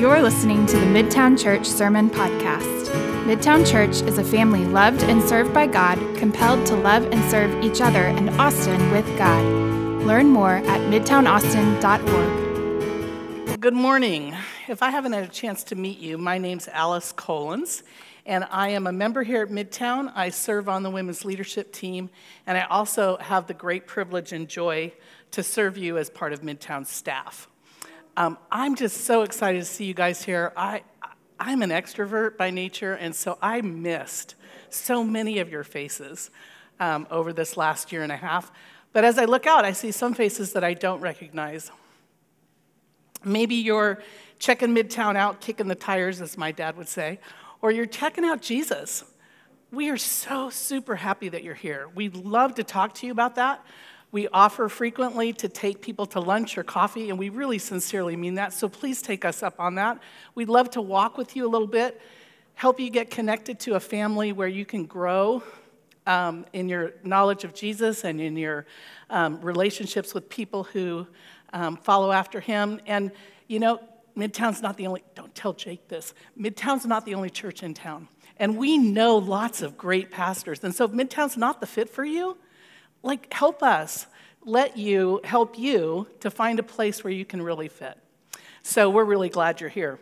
You're listening to the Midtown Church Sermon Podcast. Midtown Church is a family loved and served by God, compelled to love and serve each other and Austin with God. Learn more at midtownaustin.org. Good morning. If I haven't had a chance to meet you, my name's Alice Collins, and I am a member here at Midtown. I serve on the women's leadership team, and I also have the great privilege and joy to serve you as part of Midtown staff. Um, I'm just so excited to see you guys here. I, I'm an extrovert by nature, and so I missed so many of your faces um, over this last year and a half. But as I look out, I see some faces that I don't recognize. Maybe you're checking Midtown out, kicking the tires, as my dad would say, or you're checking out Jesus. We are so super happy that you're here. We'd love to talk to you about that. We offer frequently to take people to lunch or coffee, and we really sincerely mean that. So please take us up on that. We'd love to walk with you a little bit, help you get connected to a family where you can grow um, in your knowledge of Jesus and in your um, relationships with people who um, follow after him. And, you know, Midtown's not the only, don't tell Jake this, Midtown's not the only church in town. And we know lots of great pastors. And so if Midtown's not the fit for you, like, help us. Let you help you to find a place where you can really fit. So we're really glad you're here.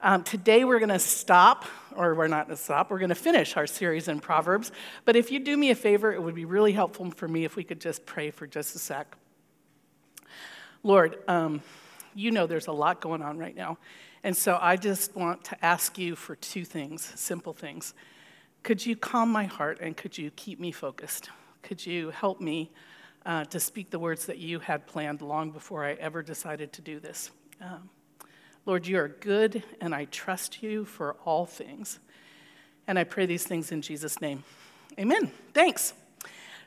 Um, today we're going to stop, or we're not going to stop, we're going to finish our series in Proverbs. But if you do me a favor, it would be really helpful for me if we could just pray for just a sec. Lord, um, you know there's a lot going on right now. And so I just want to ask you for two things, simple things. Could you calm my heart and could you keep me focused? Could you help me uh, to speak the words that you had planned long before I ever decided to do this? Um, Lord, you are good, and I trust you for all things. And I pray these things in Jesus' name. Amen. Thanks.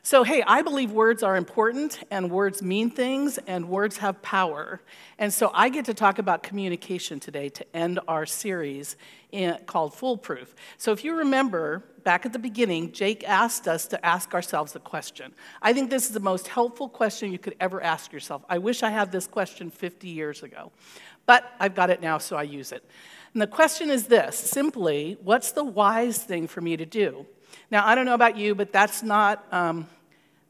So, hey, I believe words are important and words mean things and words have power. And so I get to talk about communication today to end our series in, called Foolproof. So, if you remember back at the beginning, Jake asked us to ask ourselves a question. I think this is the most helpful question you could ever ask yourself. I wish I had this question 50 years ago, but I've got it now, so I use it. And the question is this simply, what's the wise thing for me to do? Now, I don't know about you, but that's not, um,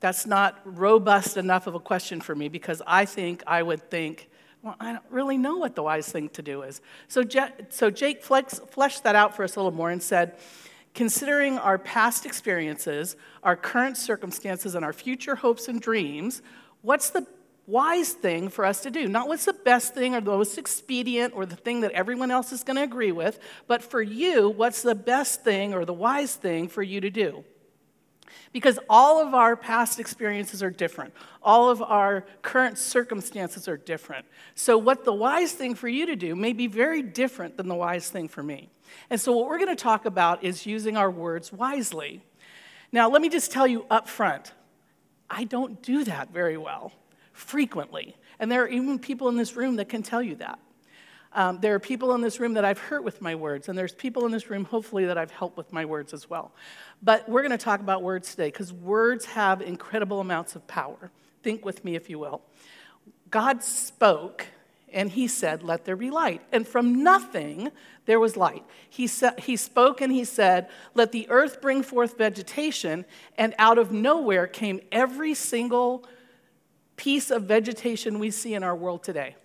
that's not robust enough of a question for me because I think I would think, well, I don't really know what the wise thing to do is. So, Je- so Jake flex, fleshed that out for us a little more and said, considering our past experiences, our current circumstances, and our future hopes and dreams, what's the wise thing for us to do. Not what's the best thing or the most expedient or the thing that everyone else is going to agree with, but for you, what's the best thing or the wise thing for you to do? Because all of our past experiences are different. All of our current circumstances are different. So, what the wise thing for you to do may be very different than the wise thing for me. And so, what we're going to talk about is using our words wisely. Now, let me just tell you up front I don't do that very well frequently. And there are even people in this room that can tell you that. Um, there are people in this room that I've hurt with my words, and there's people in this room, hopefully, that I've helped with my words as well. But we're going to talk about words today because words have incredible amounts of power. Think with me, if you will. God spoke, and he said, Let there be light. And from nothing, there was light. He, sa- he spoke and he said, Let the earth bring forth vegetation, and out of nowhere came every single piece of vegetation we see in our world today.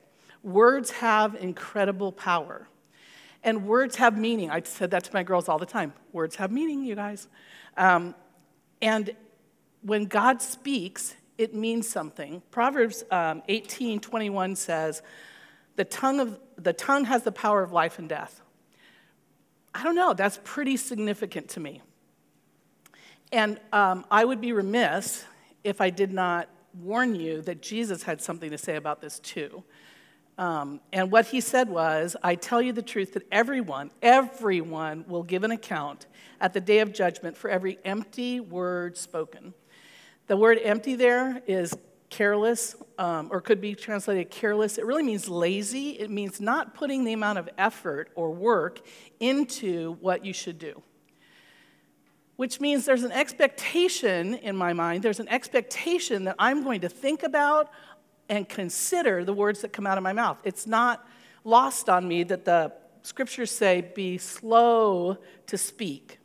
Words have incredible power. And words have meaning. I said that to my girls all the time. Words have meaning, you guys. Um, and when God speaks, it means something. Proverbs um, 18 21 says, the tongue, of, the tongue has the power of life and death. I don't know, that's pretty significant to me. And um, I would be remiss if I did not warn you that Jesus had something to say about this too. Um, and what he said was, I tell you the truth that everyone, everyone will give an account at the day of judgment for every empty word spoken. The word empty there is careless, um, or could be translated careless. It really means lazy. It means not putting the amount of effort or work into what you should do which means there's an expectation in my mind, there's an expectation that I'm going to think about and consider the words that come out of my mouth. It's not lost on me that the scriptures say, be slow to speak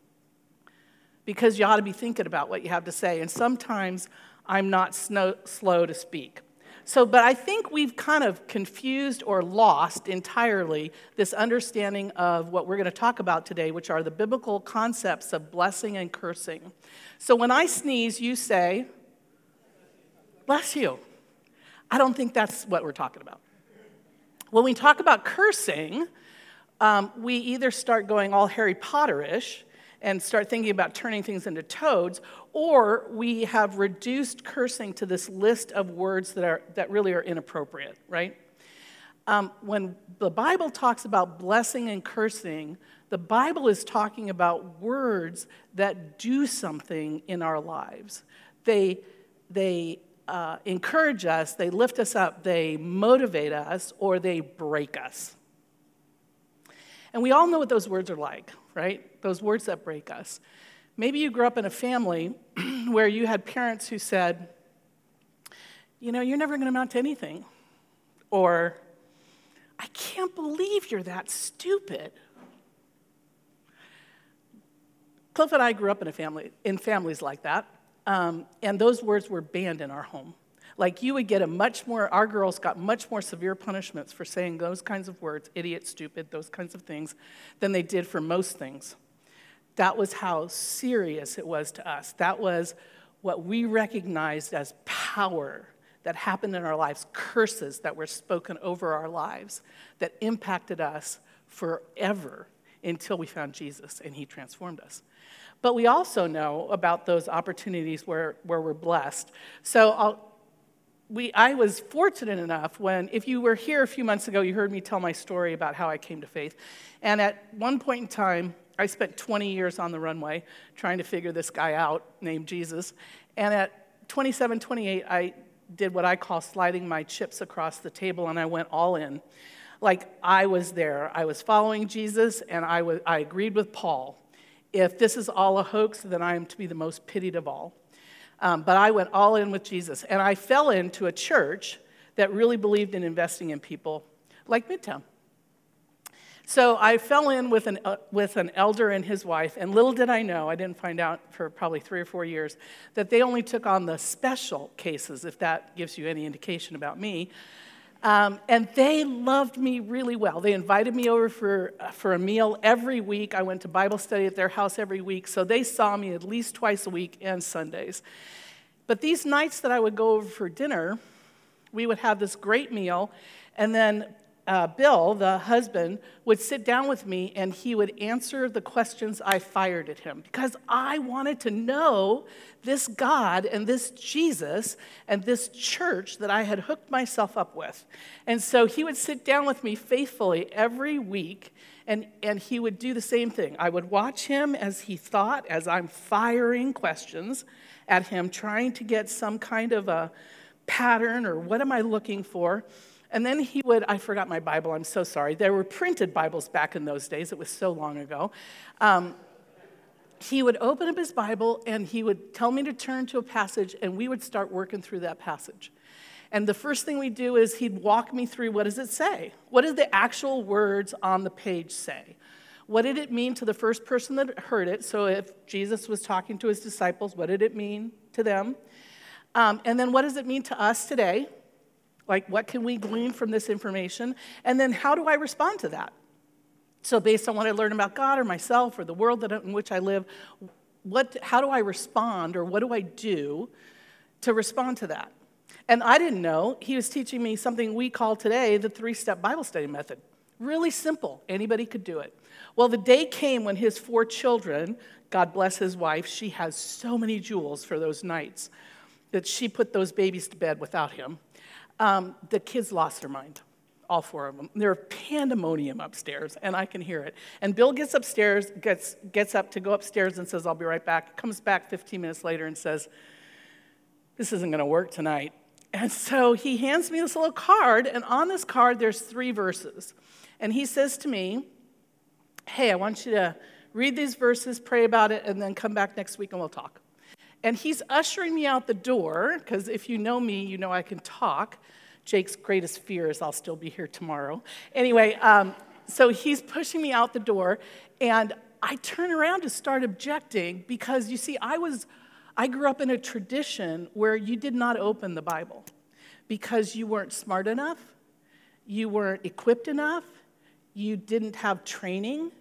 because you ought to be thinking about what you have to say. And sometimes I'm not snow, slow to speak. So, but I think we've kind of confused or lost entirely this understanding of what we're going to talk about today, which are the biblical concepts of blessing and cursing. So when I sneeze, you say, Bless you. I don't think that's what we're talking about. When we talk about cursing, um, we either start going all Harry Potterish and start thinking about turning things into toads, or we have reduced cursing to this list of words that, are, that really are inappropriate, right? Um, when the Bible talks about blessing and cursing, the Bible is talking about words that do something in our lives. They, they uh, encourage us, they lift us up, they motivate us, or they break us. And we all know what those words are like, right? Those words that break us. Maybe you grew up in a family where you had parents who said, you know, you're never going to amount to anything. Or, I can't believe you're that stupid. Cliff and I grew up in a family in families like that, um, and those words were banned in our home. Like you would get a much more, our girls got much more severe punishments for saying those kinds of words, idiot, stupid, those kinds of things, than they did for most things. That was how serious it was to us. That was what we recognized as power that happened in our lives, curses that were spoken over our lives that impacted us forever until we found Jesus and he transformed us. But we also know about those opportunities where, where we're blessed. So I'll, we, I was fortunate enough when, if you were here a few months ago, you heard me tell my story about how I came to faith. And at one point in time, I spent 20 years on the runway trying to figure this guy out named Jesus. And at 27, 28, I did what I call sliding my chips across the table and I went all in. Like I was there. I was following Jesus and I, was, I agreed with Paul. If this is all a hoax, then I am to be the most pitied of all. Um, but I went all in with Jesus. And I fell into a church that really believed in investing in people like Midtown. So I fell in with an, uh, with an elder and his wife, and little did I know, I didn't find out for probably three or four years, that they only took on the special cases, if that gives you any indication about me. Um, and they loved me really well. They invited me over for, uh, for a meal every week. I went to Bible study at their house every week, so they saw me at least twice a week and Sundays. But these nights that I would go over for dinner, we would have this great meal, and then uh, Bill, the husband, would sit down with me and he would answer the questions I fired at him because I wanted to know this God and this Jesus and this church that I had hooked myself up with. And so he would sit down with me faithfully every week and, and he would do the same thing. I would watch him as he thought, as I'm firing questions at him, trying to get some kind of a pattern or what am I looking for. And then he would, I forgot my Bible, I'm so sorry. There were printed Bibles back in those days, it was so long ago. Um, he would open up his Bible and he would tell me to turn to a passage, and we would start working through that passage. And the first thing we do is he'd walk me through what does it say? What did the actual words on the page say? What did it mean to the first person that heard it? So if Jesus was talking to his disciples, what did it mean to them? Um, and then what does it mean to us today? Like, what can we glean from this information? And then, how do I respond to that? So, based on what I learn about God or myself or the world that, in which I live, what, how do I respond or what do I do to respond to that? And I didn't know he was teaching me something we call today the three step Bible study method. Really simple, anybody could do it. Well, the day came when his four children, God bless his wife, she has so many jewels for those nights that she put those babies to bed without him. Um, the kids lost their mind, all four of them. They're pandemonium upstairs, and I can hear it. And Bill gets upstairs, gets, gets up to go upstairs and says, I'll be right back. Comes back 15 minutes later and says, This isn't going to work tonight. And so he hands me this little card, and on this card, there's three verses. And he says to me, Hey, I want you to read these verses, pray about it, and then come back next week and we'll talk. And he's ushering me out the door, because if you know me, you know I can talk, Jake's greatest fear is I'll still be here tomorrow. Anyway, um, so he's pushing me out the door, and I turn around to start objecting because you see, I was, I grew up in a tradition where you did not open the Bible because you weren't smart enough, you weren't equipped enough, you didn't have training.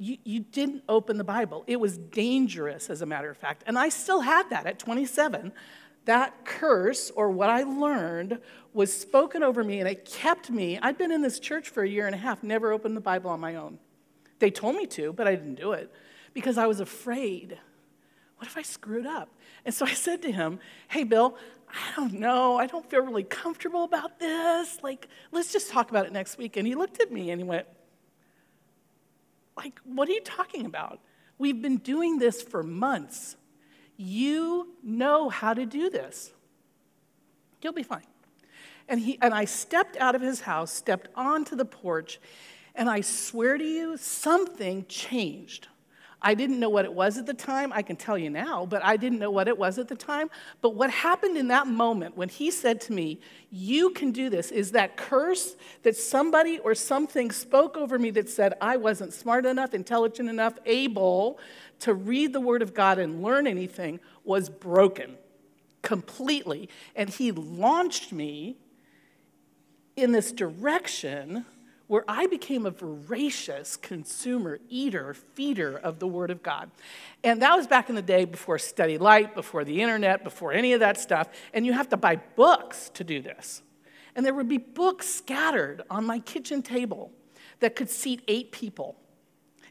You, you didn't open the Bible. It was dangerous, as a matter of fact. And I still had that at 27 that curse or what I learned was spoken over me and it kept me. I'd been in this church for a year and a half, never opened the Bible on my own. They told me to, but I didn't do it because I was afraid. What if I screwed up? And so I said to him, Hey, Bill, I don't know. I don't feel really comfortable about this. Like, let's just talk about it next week. And he looked at me and he went, Like, what are you talking about? We've been doing this for months. You know how to do this. You'll be fine. And, he, and I stepped out of his house, stepped onto the porch, and I swear to you, something changed. I didn't know what it was at the time. I can tell you now, but I didn't know what it was at the time. But what happened in that moment when he said to me, You can do this, is that curse that somebody or something spoke over me that said I wasn't smart enough, intelligent enough, able to read the Word of God and learn anything was broken completely. And he launched me in this direction where I became a voracious consumer, eater, feeder of the Word of God. And that was back in the day before Study Light, before the internet, before any of that stuff. And you have to buy books to do this. And there would be books scattered on my kitchen table that could seat eight people.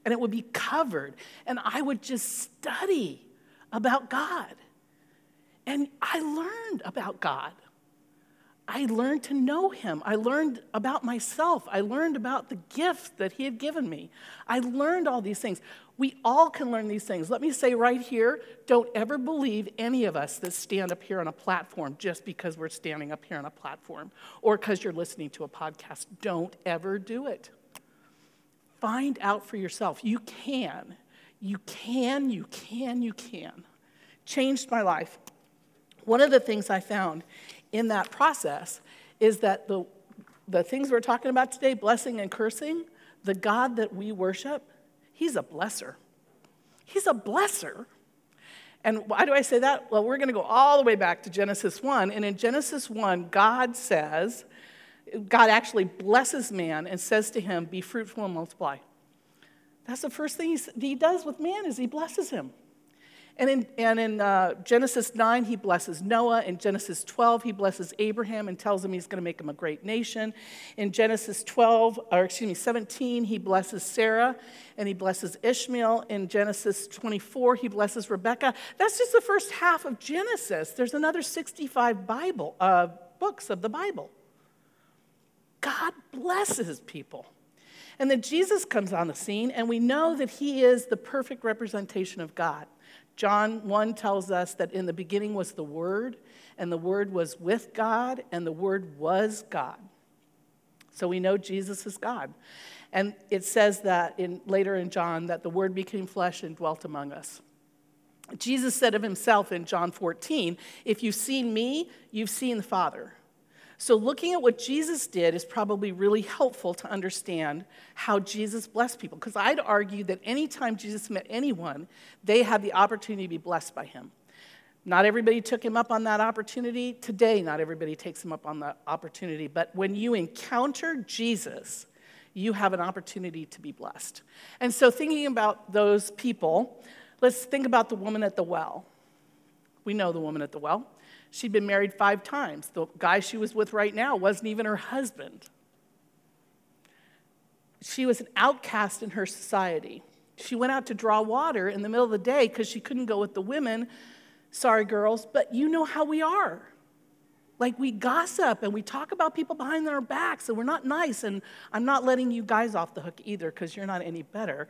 And it would be covered. And I would just study about God. And I learned about God. I learned to know him. I learned about myself. I learned about the gift that he had given me. I learned all these things. We all can learn these things. Let me say right here don't ever believe any of us that stand up here on a platform just because we're standing up here on a platform or because you're listening to a podcast. Don't ever do it. Find out for yourself. You can. You can, you can, you can. Changed my life. One of the things I found in that process is that the, the things we're talking about today, blessing and cursing, the God that we worship, He's a blesser. He's a blesser. And why do I say that? Well, we're going to go all the way back to Genesis 1. And in Genesis 1, God says, God actually blesses man and says to him, Be fruitful and multiply. That's the first thing he does with man is he blesses him. And in, and in uh, Genesis 9, he blesses Noah. In Genesis 12, he blesses Abraham and tells him he's going to make him a great nation. In Genesis 12, or excuse me, 17, he blesses Sarah and he blesses Ishmael. In Genesis 24, he blesses Rebekah. That's just the first half of Genesis. There's another 65 Bible uh, books of the Bible. God blesses people. And then Jesus comes on the scene, and we know that he is the perfect representation of God. John 1 tells us that in the beginning was the Word, and the Word was with God, and the Word was God. So we know Jesus is God. And it says that in, later in John that the Word became flesh and dwelt among us. Jesus said of himself in John 14, If you've seen me, you've seen the Father. So, looking at what Jesus did is probably really helpful to understand how Jesus blessed people. Because I'd argue that anytime Jesus met anyone, they had the opportunity to be blessed by him. Not everybody took him up on that opportunity. Today, not everybody takes him up on that opportunity. But when you encounter Jesus, you have an opportunity to be blessed. And so, thinking about those people, let's think about the woman at the well. We know the woman at the well. She'd been married five times. The guy she was with right now wasn't even her husband. She was an outcast in her society. She went out to draw water in the middle of the day because she couldn't go with the women. Sorry, girls, but you know how we are. Like we gossip and we talk about people behind their backs and we're not nice. And I'm not letting you guys off the hook either because you're not any better.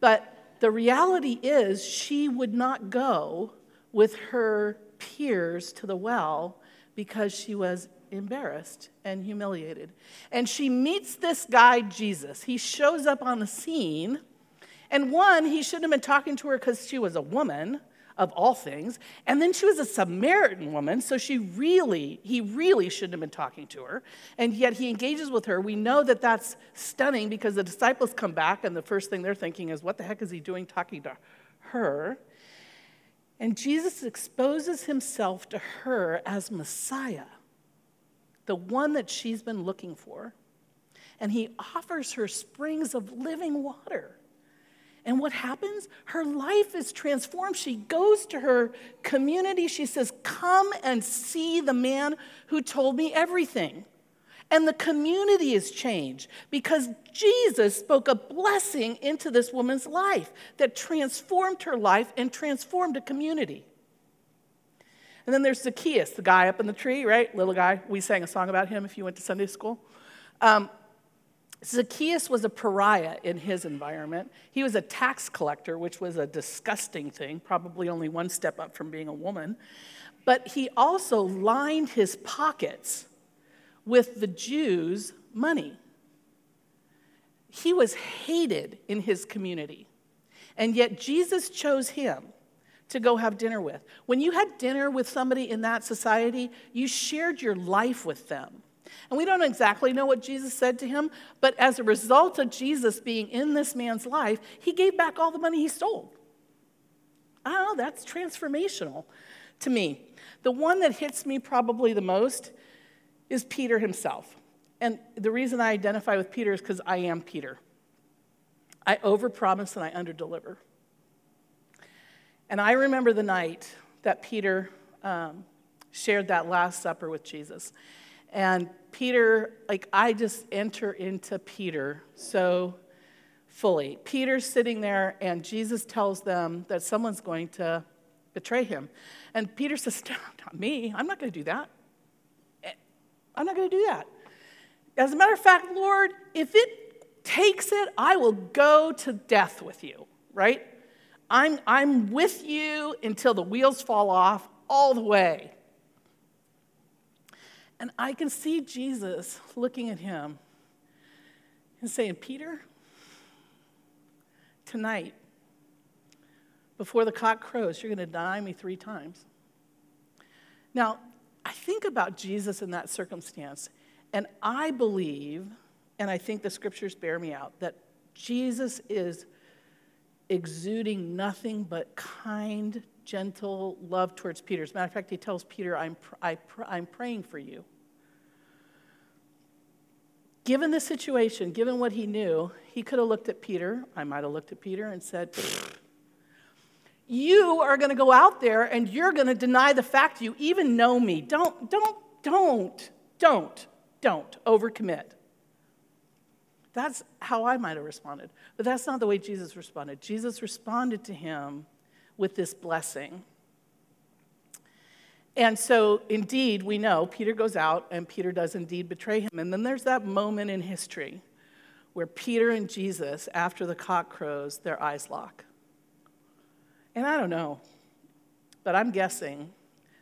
But the reality is, she would not go with her peers to the well because she was embarrassed and humiliated. And she meets this guy, Jesus. He shows up on the scene. And one, he shouldn't have been talking to her because she was a woman, of all things. And then she was a Samaritan woman, so she really, he really shouldn't have been talking to her. And yet he engages with her. We know that that's stunning because the disciples come back, and the first thing they're thinking is, what the heck is he doing talking to her? And Jesus exposes himself to her as Messiah, the one that she's been looking for. And he offers her springs of living water. And what happens? Her life is transformed. She goes to her community. She says, Come and see the man who told me everything. And the community is changed because Jesus spoke a blessing into this woman's life that transformed her life and transformed a community. And then there's Zacchaeus, the guy up in the tree, right? Little guy. We sang a song about him if you went to Sunday school. Um, Zacchaeus was a pariah in his environment. He was a tax collector, which was a disgusting thing, probably only one step up from being a woman. But he also lined his pockets with the Jews' money. He was hated in his community. And yet Jesus chose him to go have dinner with. When you had dinner with somebody in that society, you shared your life with them. And we don't exactly know what Jesus said to him, but as a result of Jesus being in this man's life, he gave back all the money he stole. I that's transformational to me. The one that hits me probably the most is Peter himself. And the reason I identify with Peter is because I am Peter. I overpromise and I underdeliver. And I remember the night that Peter um, shared that Last Supper with Jesus. And Peter, like, I just enter into Peter so fully. Peter's sitting there, and Jesus tells them that someone's going to betray him. And Peter says, no, Not me. I'm not going to do that. I'm not going to do that. As a matter of fact, Lord, if it takes it, I will go to death with you, right? I'm, I'm with you until the wheels fall off all the way. And I can see Jesus looking at him and saying, Peter, tonight, before the cock crows, you're going to deny me three times. Now, I think about Jesus in that circumstance, and I believe, and I think the scriptures bear me out, that Jesus is exuding nothing but kind, gentle love towards Peter. As a matter of fact, he tells Peter, I'm, I, I'm praying for you. Given the situation, given what he knew, he could have looked at Peter. I might have looked at Peter and said, You are going to go out there and you're going to deny the fact you even know me. Don't, don't, don't, don't, don't overcommit. That's how I might have responded. But that's not the way Jesus responded. Jesus responded to him with this blessing. And so, indeed, we know Peter goes out and Peter does indeed betray him. And then there's that moment in history where Peter and Jesus, after the cock crows, their eyes lock. And I don't know, but I'm guessing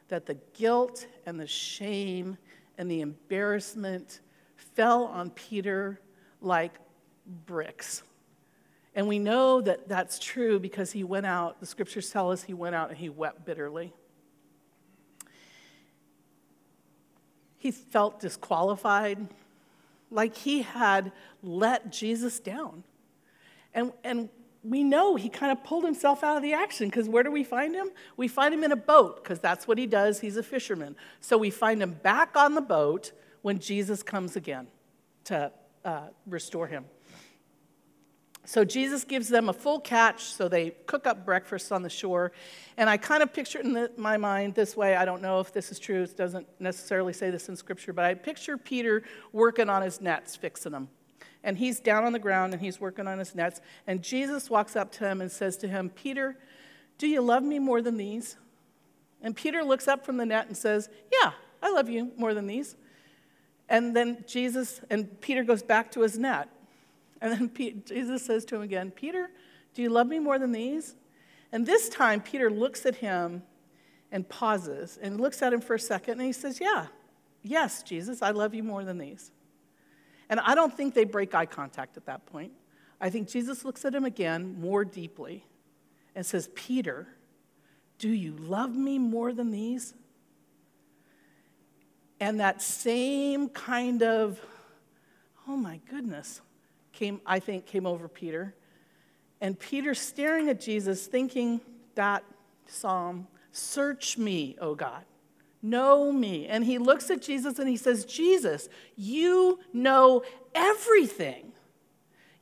that the guilt and the shame and the embarrassment fell on Peter like bricks. And we know that that's true because he went out, the scriptures tell us he went out and he wept bitterly. He felt disqualified, like he had let Jesus down. And, and we know he kind of pulled himself out of the action because where do we find him? We find him in a boat because that's what he does. He's a fisherman. So we find him back on the boat when Jesus comes again to uh, restore him. So Jesus gives them a full catch, so they cook up breakfast on the shore. And I kind of picture it in the, my mind this way. I don't know if this is true, it doesn't necessarily say this in Scripture, but I picture Peter working on his nets, fixing them. And he's down on the ground and he's working on his nets. And Jesus walks up to him and says to him, Peter, do you love me more than these? And Peter looks up from the net and says, Yeah, I love you more than these. And then Jesus, and Peter goes back to his net. And then Jesus says to him again, Peter, do you love me more than these? And this time, Peter looks at him and pauses and looks at him for a second and he says, Yeah, yes, Jesus, I love you more than these. And I don't think they break eye contact at that point. I think Jesus looks at him again more deeply and says, Peter, Do you love me more than these? And that same kind of, oh my goodness, came, I think, came over Peter. And Peter staring at Jesus, thinking that psalm, Search me, O God. Know me. And he looks at Jesus and he says, Jesus, you know everything.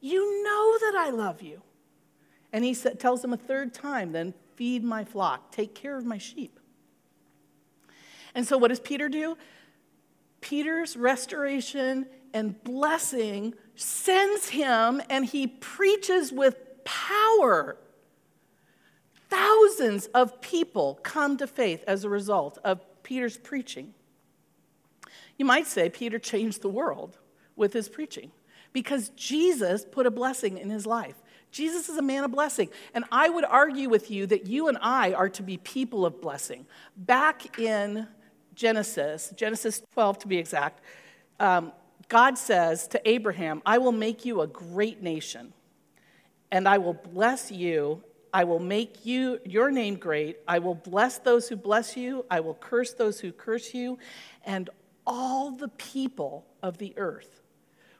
You know that I love you. And he tells him a third time, then feed my flock, take care of my sheep. And so, what does Peter do? Peter's restoration and blessing sends him, and he preaches with power. Thousands of people come to faith as a result of Peter's preaching. You might say Peter changed the world with his preaching because Jesus put a blessing in his life. Jesus is a man of blessing. And I would argue with you that you and I are to be people of blessing. Back in Genesis, Genesis 12 to be exact, um, God says to Abraham, I will make you a great nation, and I will bless you. I will make you your name great. I will bless those who bless you. I will curse those who curse you, and all the people of the earth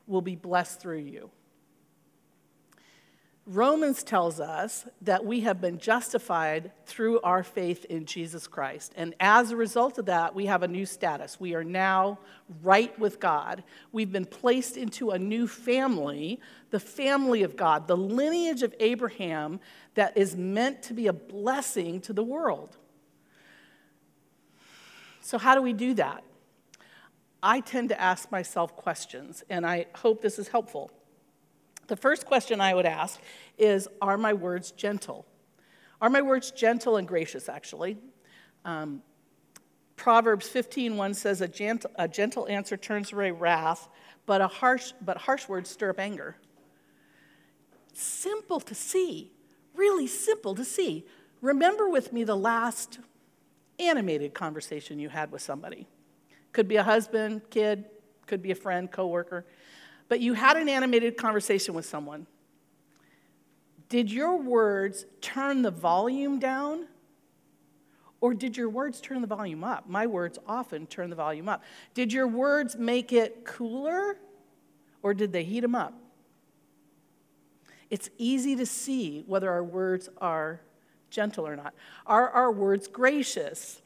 will be blessed through you. Romans tells us that we have been justified through our faith in Jesus Christ. And as a result of that, we have a new status. We are now right with God. We've been placed into a new family, the family of God, the lineage of Abraham that is meant to be a blessing to the world. So, how do we do that? I tend to ask myself questions, and I hope this is helpful. The first question I would ask is Are my words gentle? Are my words gentle and gracious, actually? Um, Proverbs 15:1 says, a gentle, a gentle answer turns away wrath, but, a harsh, but harsh words stir up anger. Simple to see, really simple to see. Remember with me the last animated conversation you had with somebody. Could be a husband, kid, could be a friend, coworker but you had an animated conversation with someone. Did your words turn the volume down? Or did your words turn the volume up? My words often turn the volume up. Did your words make it cooler? Or did they heat them up? It's easy to see whether our words are gentle or not. Are our words gracious?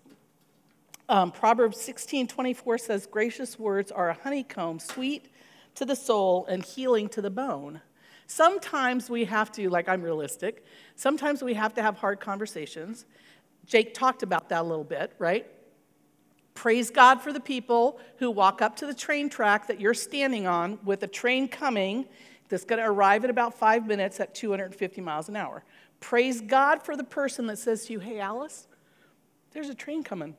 Um, Proverbs 16 24 says, Gracious words are a honeycomb, sweet to the soul and healing to the bone. Sometimes we have to, like I'm realistic, sometimes we have to have hard conversations. Jake talked about that a little bit, right? Praise God for the people who walk up to the train track that you're standing on with a train coming that's going to arrive in about five minutes at 250 miles an hour. Praise God for the person that says to you, Hey, Alice, there's a train coming.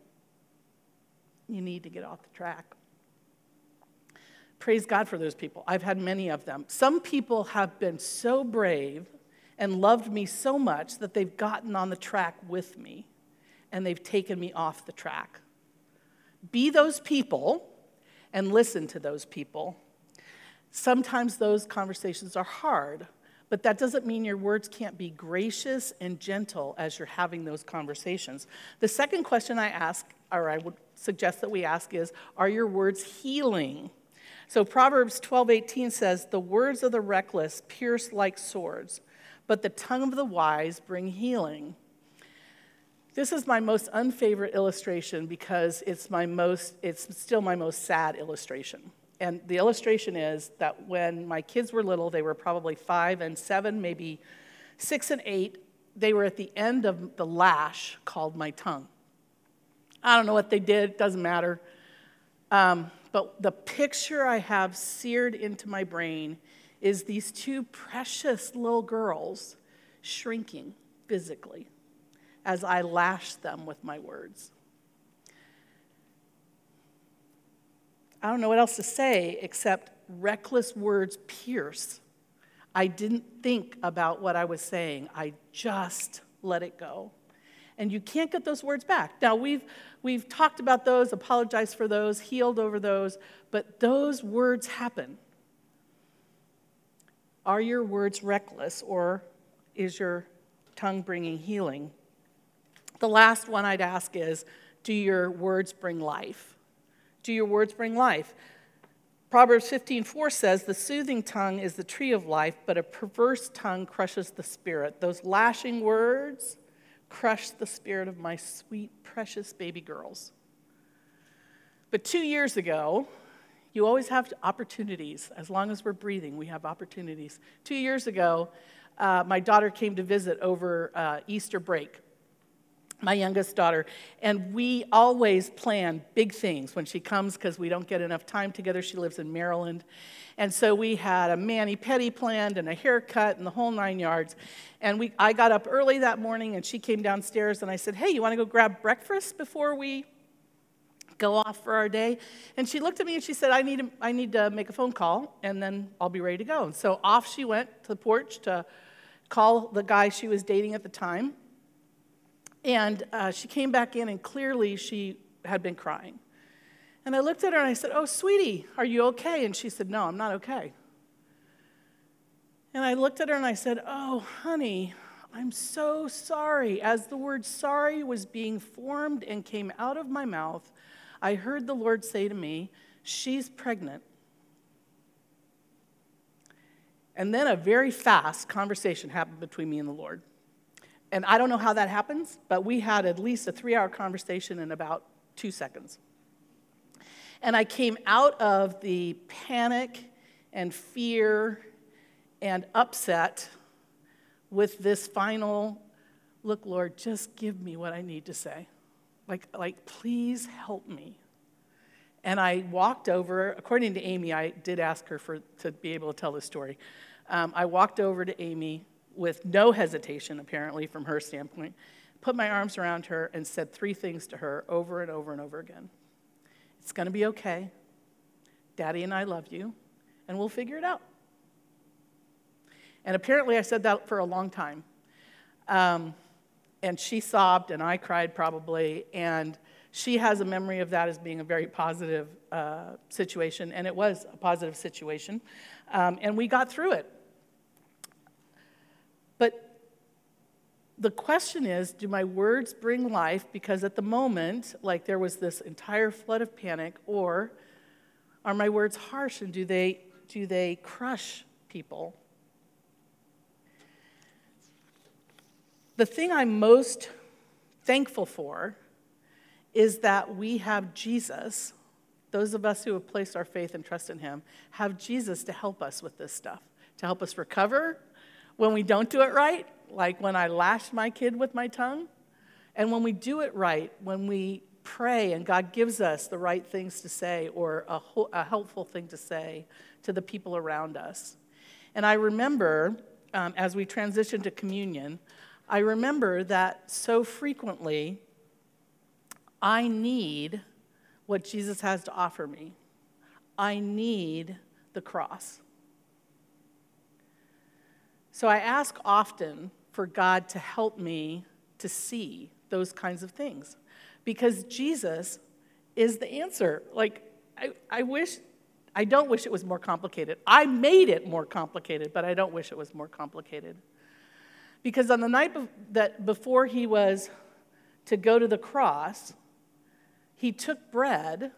You need to get off the track. Praise God for those people. I've had many of them. Some people have been so brave and loved me so much that they've gotten on the track with me and they've taken me off the track. Be those people and listen to those people. Sometimes those conversations are hard, but that doesn't mean your words can't be gracious and gentle as you're having those conversations. The second question I ask, or I would suggest that we ask, is Are your words healing? So Proverbs 12:18 says, "The words of the reckless pierce like swords, but the tongue of the wise bring healing." This is my most unfavorite illustration because it's my most it's still my most sad illustration. And the illustration is that when my kids were little, they were probably 5 and 7, maybe 6 and 8, they were at the end of the lash called my tongue. I don't know what they did, it doesn't matter. Um, but the picture I have seared into my brain is these two precious little girls shrinking physically as I lash them with my words. I don't know what else to say except reckless words pierce. I didn't think about what I was saying, I just let it go. And you can't get those words back. Now, we've We've talked about those, apologized for those, healed over those, but those words happen. Are your words reckless or is your tongue bringing healing? The last one I'd ask is Do your words bring life? Do your words bring life? Proverbs 15:4 says, "The soothing tongue is the tree of life, but a perverse tongue crushes the spirit." Those lashing words crush the spirit of my sweet, precious baby girls. But two years ago, you always have opportunities. As long as we're breathing, we have opportunities. Two years ago, uh, my daughter came to visit over uh, Easter break my youngest daughter, and we always plan big things when she comes because we don't get enough time together. She lives in Maryland. And so we had a mani pedi planned and a haircut and the whole nine yards. And we, I got up early that morning and she came downstairs and I said, Hey, you want to go grab breakfast before we go off for our day? And she looked at me and she said, I need, to, I need to make a phone call and then I'll be ready to go. And so off she went to the porch to call the guy she was dating at the time. And uh, she came back in, and clearly she had been crying. And I looked at her and I said, Oh, sweetie, are you okay? And she said, No, I'm not okay. And I looked at her and I said, Oh, honey, I'm so sorry. As the word sorry was being formed and came out of my mouth, I heard the Lord say to me, She's pregnant. And then a very fast conversation happened between me and the Lord. And I don't know how that happens, but we had at least a three hour conversation in about two seconds. And I came out of the panic and fear and upset with this final look, Lord, just give me what I need to say. Like, like please help me. And I walked over, according to Amy, I did ask her for, to be able to tell this story. Um, I walked over to Amy with no hesitation, apparently, from her standpoint, put my arms around her and said three things to her over and over and over again It's going to be okay. Daddy and I love you, and we'll figure it out. And apparently, I said that for a long time. Um, and she sobbed, and I cried probably. And she has a memory of that as being a very positive uh, situation, and it was a positive situation. Um, and we got through it. But the question is do my words bring life? Because at the moment, like there was this entire flood of panic, or are my words harsh and do they, do they crush people? The thing I'm most thankful for is that we have Jesus, those of us who have placed our faith and trust in Him, have Jesus to help us with this stuff, to help us recover, when we don't do it right, like when I lash my kid with my tongue, and when we do it right, when we pray and God gives us the right things to say or a, ho- a helpful thing to say to the people around us. And I remember um, as we transition to communion, I remember that so frequently I need what Jesus has to offer me. I need the cross. So I ask often for God to help me to see those kinds of things because Jesus is the answer. Like, I, I wish, I don't wish it was more complicated. I made it more complicated, but I don't wish it was more complicated. Because on the night be- that before he was to go to the cross, he took bread,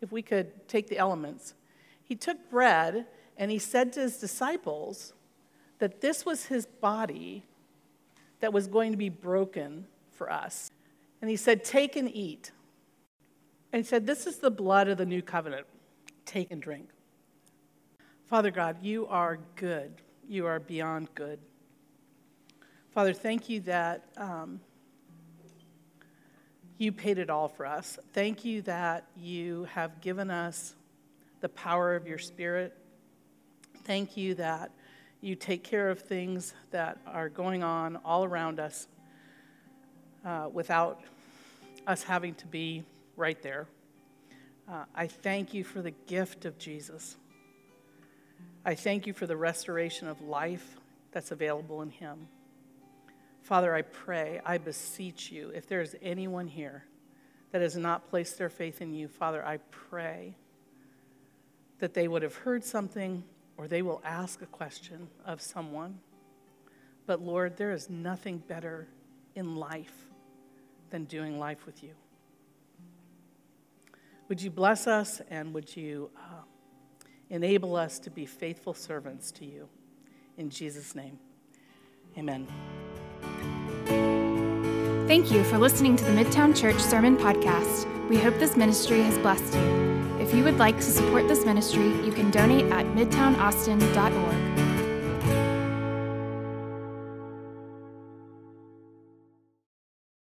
if we could take the elements, he took bread and he said to his disciples, that this was his body that was going to be broken for us. And he said, Take and eat. And he said, This is the blood of the new covenant. Take and drink. Father God, you are good. You are beyond good. Father, thank you that um, you paid it all for us. Thank you that you have given us the power of your Spirit. Thank you that you take care of things that are going on all around us uh, without us having to be right there. Uh, I thank you for the gift of Jesus. I thank you for the restoration of life that's available in Him. Father, I pray, I beseech you, if there is anyone here that has not placed their faith in you, Father, I pray that they would have heard something or they will ask a question of someone. But Lord, there is nothing better in life than doing life with you. Would you bless us and would you uh, enable us to be faithful servants to you? In Jesus' name, amen. Thank you for listening to the Midtown Church Sermon Podcast. We hope this ministry has blessed you. If you would like to support this ministry, you can donate at midtownaustin.org.